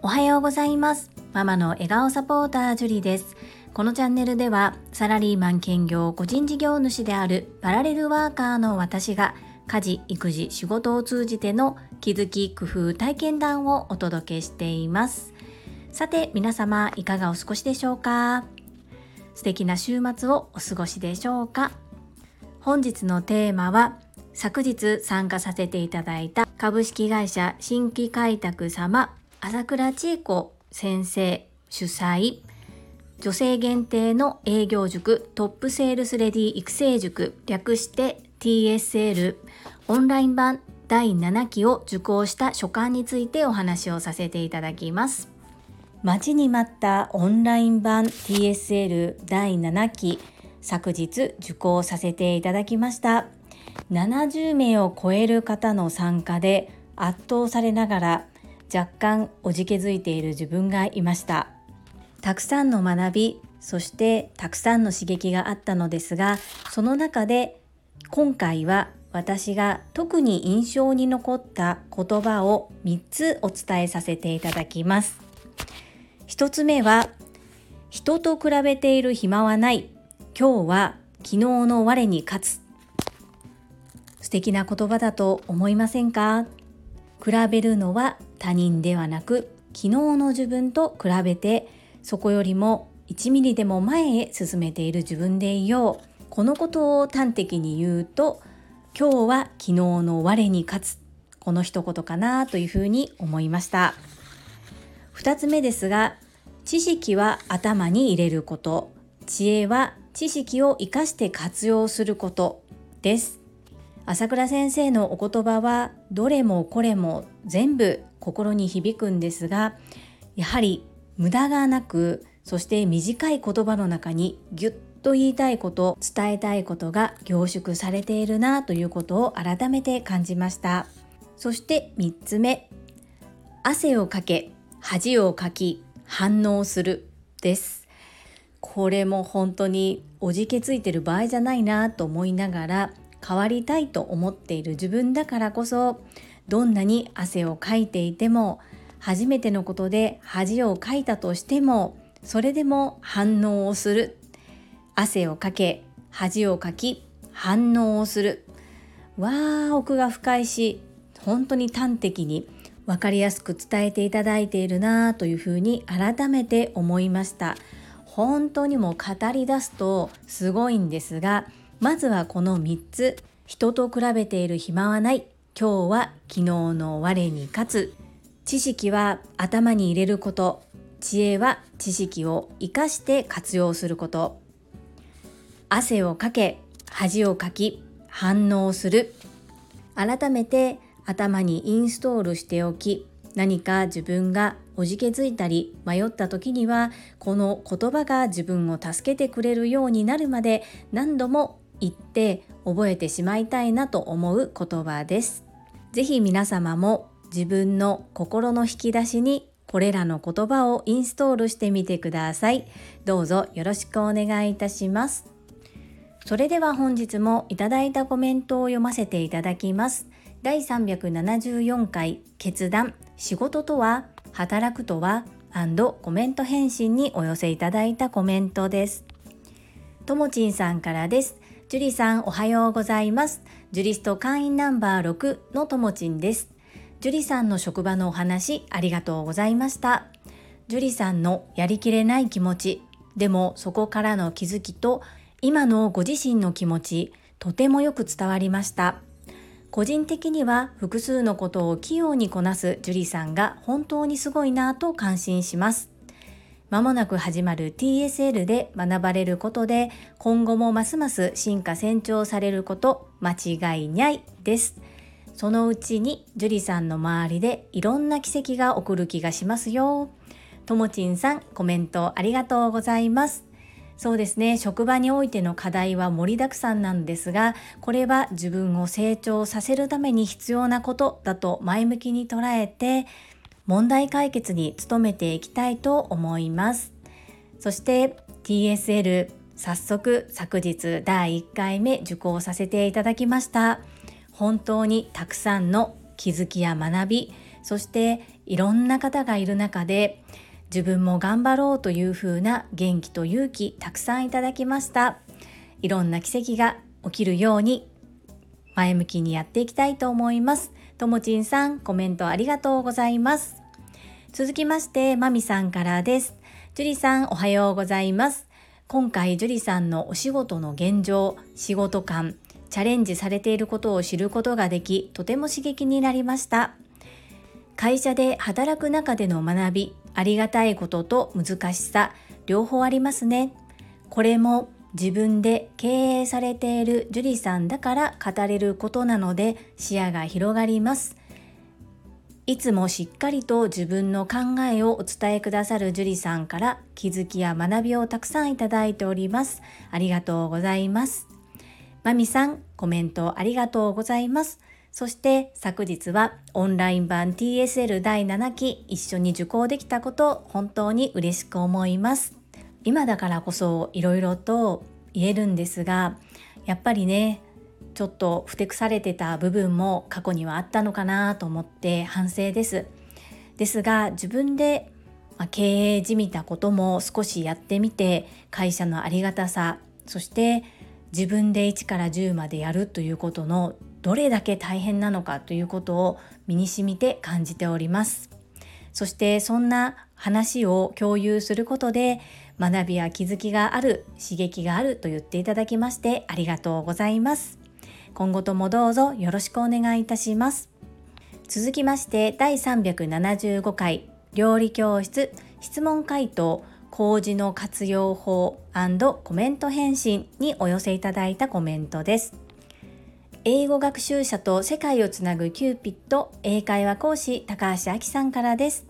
おはようございます。ママの笑顔サポータージュリです。このチャンネルではサラリーマン兼業個人事業主であるパラレルワーカーの私が家事育児仕事を通じての気づき工夫体験談をお届けしています。さて皆様いかがお過ごしでしょうか？素敵な週末をお過ごしでしょうか？本日のテーマは昨日参加させていただいた株式会社新規開拓様朝倉千恵子先生主催女性限定の営業塾トップセールスレディ育成塾略して TSL オンライン版第7期を受講した所感についてお話をさせていただきます。待ちに待ったオンライン版 TSL 第7期昨日受講させていただきました。70名を超える方の参加で圧倒されながら若干おじけづいている自分がいました。たくさんの学び、そしてたくさんの刺激があったのですが、その中で今回は私が特に印象に残った言葉を3つお伝えさせていただきます。1つ目は、人と比べている暇はない。今日は昨日の我に勝つ。素敵な言葉だと思いませんか？比べるのは他人ではなく、昨日の自分と比べて、そこよりも1ミリでも前へ進めている自分でいよう。このことを端的に言うと今日は昨日の我に勝つこの一言かなというふうに思いました。2つ目ですが知識は頭に入れること。知恵は知識を生かして活用することです。朝倉先生のお言葉はどれもこれも全部心に響くんですがやはり無駄がなくそして短い言葉の中にぎゅっと言いたいこと伝えたいことが凝縮されているなということを改めて感じました。そして3つ目汗をかけ恥をかき反応するです。これも本当におじけついてる場合じゃないなと思いながら変わりたいと思っている自分だからこそどんなに汗をかいていても初めてのことで恥をかいたとしてもそれでも反応をする。汗をかけ恥をかき反応をする。わー奥が深いし本当に端的に分かりやすく伝えていただいているなというふうに改めて思いました。本当にも語り出すとすごいんですがまずはこの3つ。人と比べている暇はない。今日は昨日の我に勝つ。知識は頭に入れること。知恵は知識を生かして活用すること。汗をかけ恥をかき反応する。改めて頭にインストールしておき何か自分がおじけづいたり迷った時にはこの言葉が自分を助けてくれるようになるまで何度も言って覚えてしまいたいなと思う言葉です。ぜひ皆様も自分の心の引き出しにこれらの言葉をインストールしてみてください。どうぞよろしくお願いいたします。それでは本日もいただいたコメントを読ませていただきます。第374回決断仕事とは働くとはコメント返信にお寄せいただいたコメントです。ともちんさんからです。ジュリさんおはようございます。ジュリスト会員ナンバー6のともちんです。ジュリさんの職場のお話ありがとうございました。ジュリさんのやりきれない気持ち、でもそこからの気づきと今のご自身の気持ち、とてもよく伝わりました。個人的には複数のことを器用にこなす樹里さんが本当にすごいなと感心します。まもなく始まる TSL で学ばれることで今後もますます進化成長されること間違いないです。そのうちに樹里さんの周りでいろんな奇跡が起こる気がしますよ。ともちんさんコメントありがとうございます。そうですね職場においての課題は盛りだくさんなんですがこれは自分を成長させるために必要なことだと前向きに捉えて問題解決に努めていきたいと思います。そして TSL 早速昨日第1回目受講させていただきました。本当にたくさんの気づきや学びそしていろんな方がいる中で自分も頑張ろうというふうな元気と勇気たくさんいただきました。いろんな奇跡が起きるように前向きにやっていきたいと思います。ともちんさんコメントありがとうございます。続きましてまみさんからです。ジュリさんおはようございます。今回ジュリさんのお仕事の現状仕事感チャレンジされていることを知ることができとても刺激になりました。会社で働く中での学びありがたいことと難しさ両方ありますね。これも自分で経営されているジュリさんだから語れることなので視野が広がります。いつもしっかりと自分の考えをお伝えくださるジュリさんから気づきや学びをたくさんいただいております。ありがとうございます。まみさんコメントありがとうございます。そして昨日はオンライン版 TSL 第7期一緒に受講できたことを本当に嬉しく思います。今だからこそいろいろと言えるんですがやっぱりねちょっとふてくされてた部分も過去にはあったのかなと思って反省です。ですが自分で経営じみたことも少しやってみて会社のありがたさそして自分で1から10までやるということのどれだけ大変なのかということを身にしみて感じております。そしてそんな話を共有することで学びや気づきがある刺激があると言っていただきましてありがとうございます。今後ともどうぞよろしくお願いいたします。続きまして第375回料理教室質問回答麹の活用法コメント返信にお寄せいただいたコメントです。英語学習者と世界をつなぐキューピット英会話講師高橋明さんからです。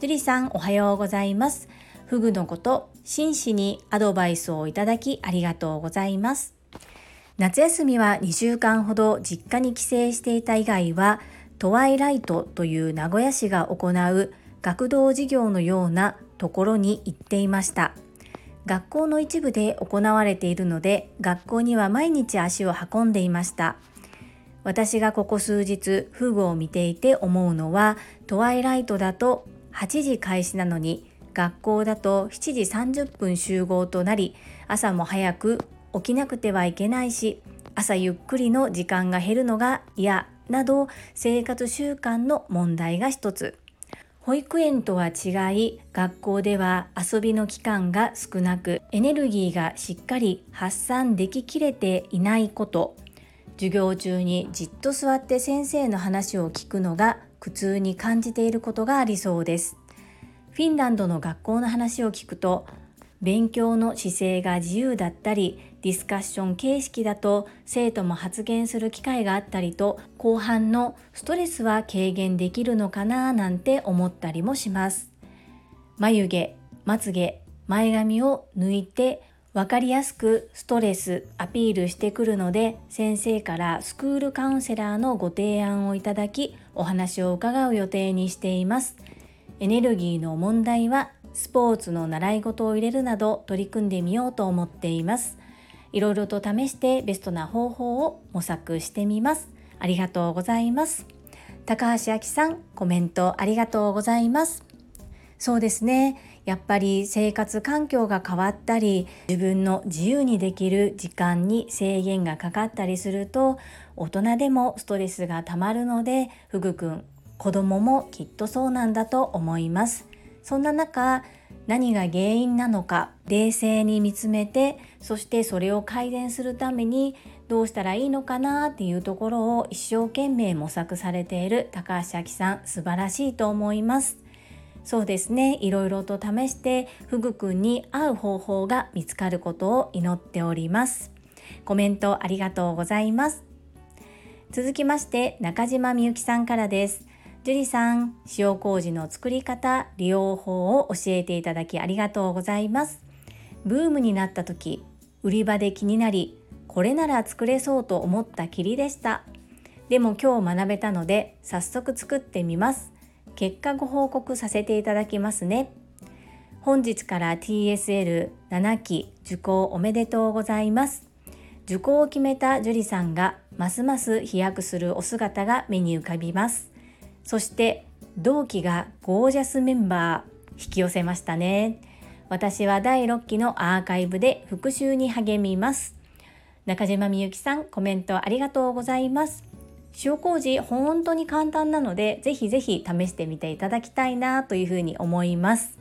ジュリさんおはようございます。フグのこと真摯にアドバイスをいただきありがとうございます。夏休みは2週間ほど実家に帰省していた以外はトワイライトという名古屋市が行う学童事業のようなところに行っていました。学校の一部で行われているので学校には毎日足を運んでいました。私がここ数日フグを見ていて思うのはトワイライトだと8時開始なのに学校だと7時30分集合となり朝も早く起きなくてはいけないし朝ゆっくりの時間が減るのが嫌など生活習慣の問題が一つ。保育園とは違い学校では遊びの期間が少なくエネルギーがしっかり発散でききれていないこと。授業中にじっと座って先生の話を聞くのが苦痛に感じていることがありそうです。フィンランドの学校の話を聞くと勉強の姿勢が自由だったりディスカッション形式だと生徒も発言する機会があったりと後半のストレスは軽減できるのかななんて思ったりもします。眉毛まつげ前髪を抜いて分かりやすくストレスアピールしてくるので先生からスクールカウンセラーのご提案をいただきお話を伺う予定にしています。エネルギーの問題はスポーツの習い事を入れるなど取り組んでみようと思っています。いろいろと試してベストな方法を模索してみます。ありがとうございます。高橋明さんコメントありがとうございます。そうですね。やっぱり生活環境が変わったり自分の自由にできる時間に制限がかかったりすると大人でもストレスがたまるのでふぐくん子供もきっとそうなんだと思います。そんな中何が原因なのか冷静に見つめてそしてそれを改善するためにどうしたらいいのかなっていうところを一生懸命模索されている高橋明さん。素晴らしいと思います。そうですね。いろいろと試してフグくんに合う方法が見つかることを祈っております。コメントありがとうございます。続きまして中島みゆきさんからです。樹里さん塩麹の作り方利用法を教えていただきありがとうございます。ブームになった時売り場で気になりこれなら作れそうと思ったきりでした。でも今日学べたので早速作ってみます。結果ご報告させていただきますね。本日から TSL7 期受講おめでとうございます。受講を決めた樹里さんがますます飛躍するお姿が目に浮かびます。そして同期がゴージャスメンバー引き寄せましたね。私は第6期のアーカイブで復習に励みます。中島みゆきさんコメントありがとうございます。塩麹本当に簡単なのでぜひぜひ試してみていただきたいなというふうに思います。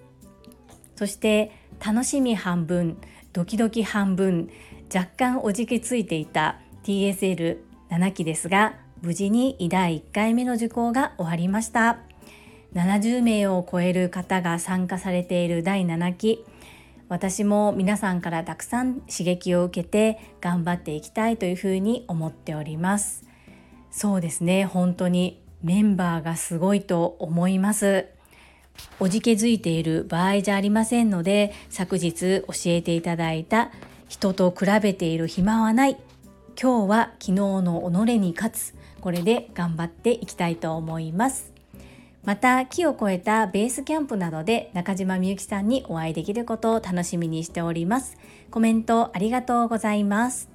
そして楽しみ半分ドキドキ半分若干おじけついていた TSL7 期ですが無事に第1回目の受講が終わりました。70名を超える方が参加されている第7期。私も皆さんからたくさん刺激を受けて頑張っていきたいというふうに思っております。そうですね。本当にメンバーがすごいと思います。おじけづいている場合じゃありませんので昨日教えていただいた人と比べている暇はない。今日は昨日の己に勝つ。これで頑張っていきたいと思います。また木を越えたベースキャンプなどで中島みゆきさんにお会いできることを楽しみにしております。コメントありがとうございます。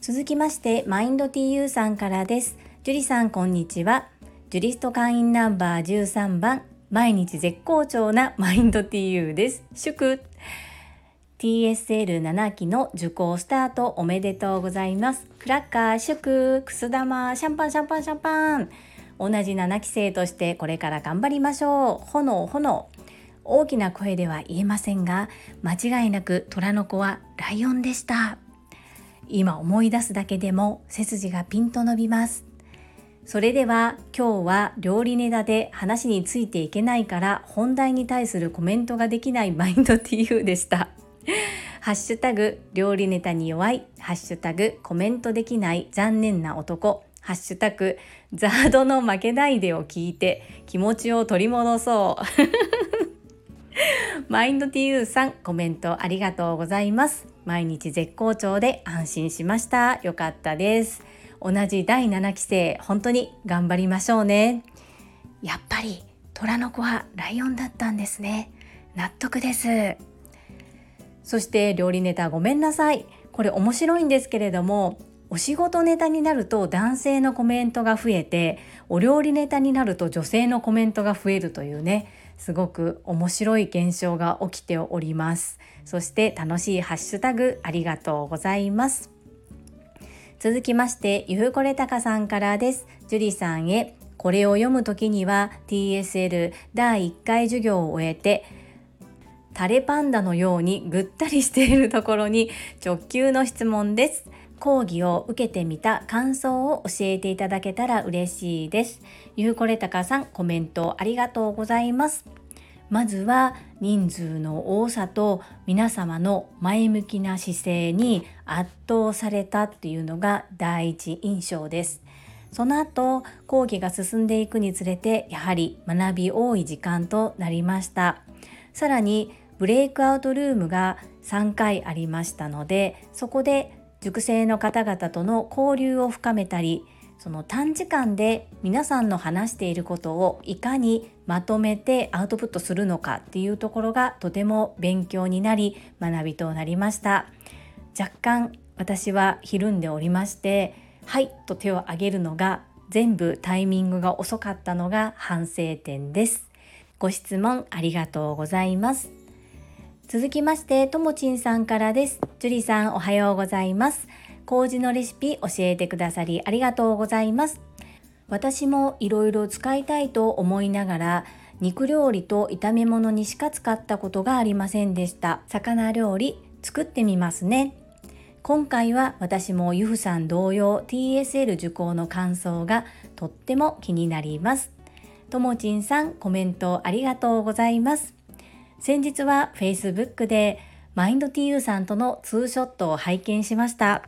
続きましてマインド TU さんからです。ジュリさんこんにちは。ジュリスト会員ナンバー13番毎日絶好調なマインド TU です。祝。TSL7 期の受講スタートおめでとうございます。クラッカー祝くす玉。シャンパンシャンパンシャンパン。同じ7期生としてこれから頑張りましょう。炎炎。大きな声では言えませんが間違いなく虎の子はライオンでした。今思い出すだけでも背筋がピンと伸びます。それでは今日は料理ネタで話についていけないから本題に対するコメントができないマインド TU でした。ハッシュタグ料理ネタに弱い。ハッシュタグコメントできない。残念な男。ハッシュタグザードの負けないでを聞いて気持ちを取り戻そう。マインド TU さんコメントありがとうございます。毎日絶好調で安心しました。よかったです。同じ第7期生本当に頑張りましょうね。やっぱり虎の子はライオンだったんですね。納得です。そして料理ネタごめんなさい。これ面白いんですけれどもお仕事ネタになると男性のコメントが増えてお料理ネタになると女性のコメントが増えるというねすごく面白い現象が起きております。そして楽しいハッシュタグありがとうございます。続きましてゆふこれたかさんからです。ジュリさんへこれを読む時には TSL 第1回授業を終えてタレパンダのようにぐったりしているところに直球の質問です講義を受けてみた感想を教えていただけたら嬉しいです。ゆうこれたかさんコメントありがとうございます。まずは人数の多さと皆様の前向きな姿勢に圧倒されたっていうのが第一印象です。その後講義が進んでいくにつれてやはり学び多い時間となりました。さらにブレイクアウトルームが3回ありましたのでそこで塾生の方々との交流を深めたりその短時間で皆さんの話していることをいかにまとめてアウトプットするのかっていうところがとても勉強になり学びとなりました。若干私はひるんでおりましてはいと手を挙げるのが全部タイミングが遅かったのが反省点です。ご質問ありがとうございます。続きまして、ともちんさんからです。ジュリさんおはようございます。麹のレシピ教えてくださりありがとうございます。私もいろいろ使いたいと思いながら、肉料理と炒め物にしか使ったことがありませんでした。魚料理作ってみますね。今回は私もゆふさん同様 TSL 受講の感想がとっても気になります。ともちんさんコメントありがとうございます。先日は Facebook でマインド TU さんとのツーショットを拝見しました。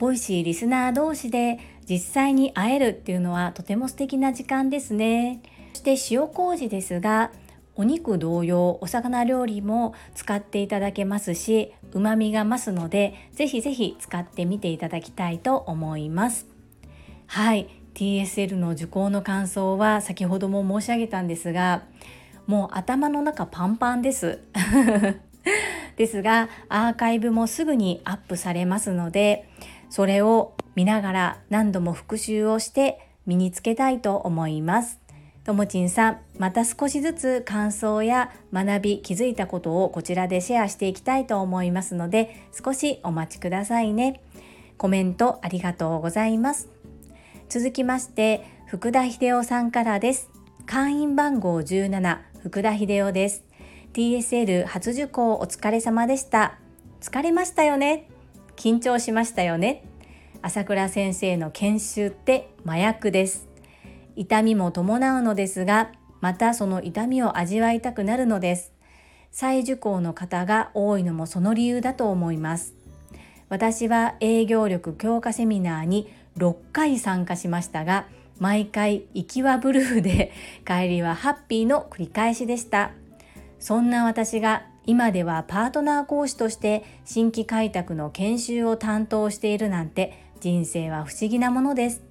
ボイシーリスナー同士で実際に会えるっていうのはとても素敵な時間ですね。そして塩麹ですが、お肉同様お魚料理も使っていただけますし、旨味が増すので、ぜひぜひ使ってみていただきたいと思います。はい、TSL の受講の感想は先ほども申し上げたんですが、もう頭の中パンパンです。ですがアーカイブもすぐにアップされますのでそれを見ながら何度も復習をして身につけたいと思います。ともちんさんまた少しずつ感想や学び気づいたことをこちらでシェアしていきたいと思いますので少しお待ちくださいね。コメントありがとうございます。続きまして福田秀夫さんからです。会員番号17福田秀夫です。TSL 初受講お疲れ様でした。疲れましたよね。緊張しましたよね。朝倉先生の研修って麻薬です。痛みも伴うのですがまたその痛みを味わいたくなるのです。再受講の方が多いのもその理由だと思います。私は営業力強化セミナーに6回参加しましたが毎回行きはブルーで帰りはハッピーの繰り返しでした。そんな私が今ではパートナー講師として新規開拓の研修を担当しているなんて人生は不思議なものです。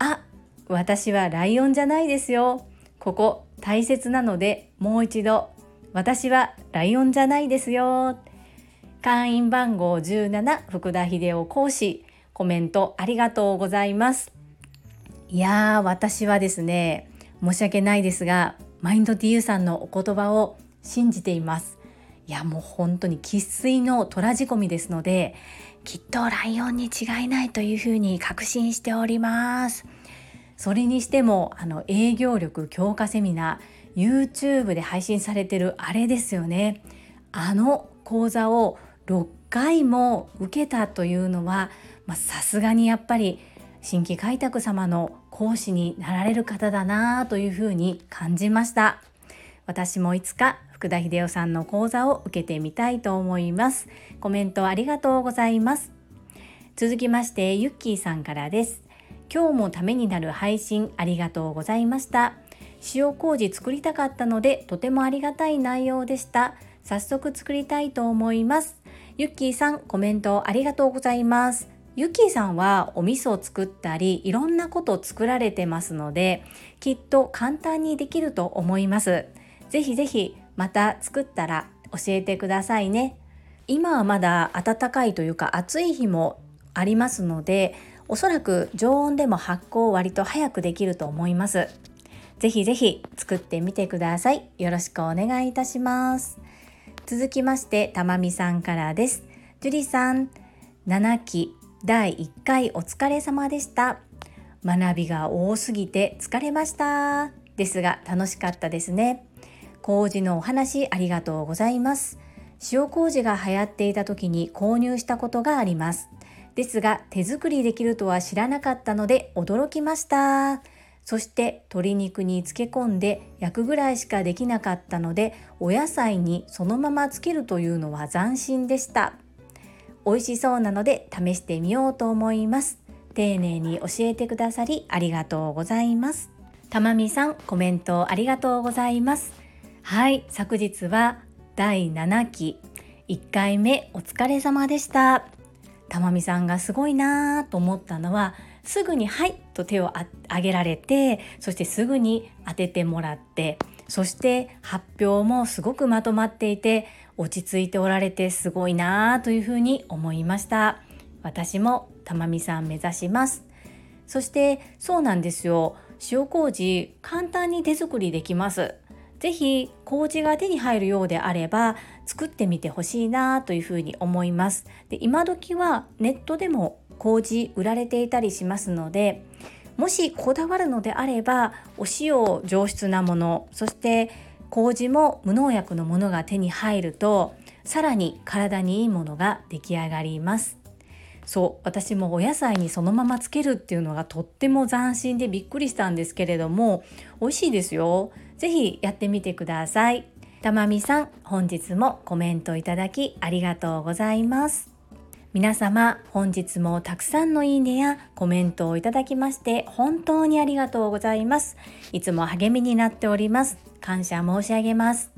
あ私はライオンじゃないですよ。ここ大切なのでもう一度私はライオンじゃないですよ。会員番号17福田秀夫講師。コメントありがとうございます。いやー私はですね申し訳ないですがマインド TU さんのお言葉を信じています。いやもう本当に生粋の虎仕込みですのできっとライオンに違いないというふうに確信しております。それにしてもあの営業力強化セミナー YouTube で配信されてるあれですよね。あの講座を6回も受けたというのはさすがにやっぱり新規開拓様の講師になられる方だなというふうに感じました。私もいつか福田秀夫さんの講座を受けてみたいと思います。コメントありがとうございます。続きましてゆっきーさんからです。今日もためになる配信ありがとうございました。塩麹作りたかったのでとてもありがたい内容でした。早速作りたいと思います。ゆっきーさんコメントありがとうございます。ゆきさんはお味噌を作ったりいろんなことを作られてますのできっと簡単にできると思います。ぜひぜひまた作ったら教えてくださいね。今はまだ暖かいというか暑い日もありますのでおそらく常温でも発酵割と早くできると思います。ぜひぜひ作ってみてください。よろしくお願いいたします。続きましてたまみさんからです。樹里さん7期第1回お疲れ様でした学びが多すぎて疲れましたですが楽しかったですね麹のお話ありがとうございます。塩麹が流行っていた時に購入したことがあります。ですが手作りできるとは知らなかったので驚きました。そして鶏肉に漬け込んで焼くぐらいしかできなかったのでお野菜にそのままつけるというのは斬新でした。美味しそうなので試してみようと思います。丁寧に教えてくださりありがとうございます。たまみさんコメントありがとうございます。はい昨日は第7期1回目お疲れ様でしたたまみさんがすごいなと思ったのはすぐに「はい」と手を挙げられてそしてすぐに当ててもらってそして発表もすごくまとまっていて落ち着いておられてすごいなというふうに思いました。私もたまみさん目指します。そしてそうなんですよ。塩麹簡単に手作りできます。ぜひ麹が手に入るようであれば作ってみてほしいなというふうに思います。で今時はネットでも麹売られていたりしますのでもしこだわるのであればお塩上質なものそして麹も無農薬のものが手に入るとさらに体にいいものが出来上がります。そう私もお野菜にそのままつけるっていうのがとっても斬新でびっくりしたんですけれども美味しいですよ。ぜひやってみてください。たまみさん本日もコメントいただきありがとうございます。皆様本日もたくさんのいいねやコメントをいただきまして本当にありがとうございます。いつも励みになっております。感謝申し上げます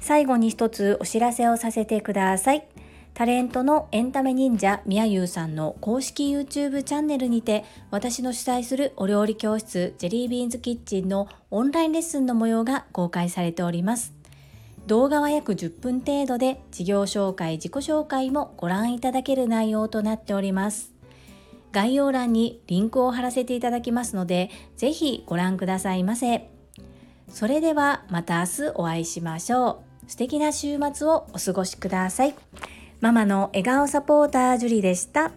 最後に一つお知らせをさせてくださいタレントのエンタメ忍者みやゆうさんの公式 YouTube チャンネルにて私の主催するお料理教室ジェリービーンズキッチンのオンラインレッスンの模様が公開されております。動画は約10分程度で事業紹介、自己紹介もご覧いただける内容となっております。概要欄にリンクを貼らせていただきますので、ぜひご覧くださいませ。それではまた明日お会いしましょう。素敵な週末をお過ごしください。ママの笑顔サポータージュリでした。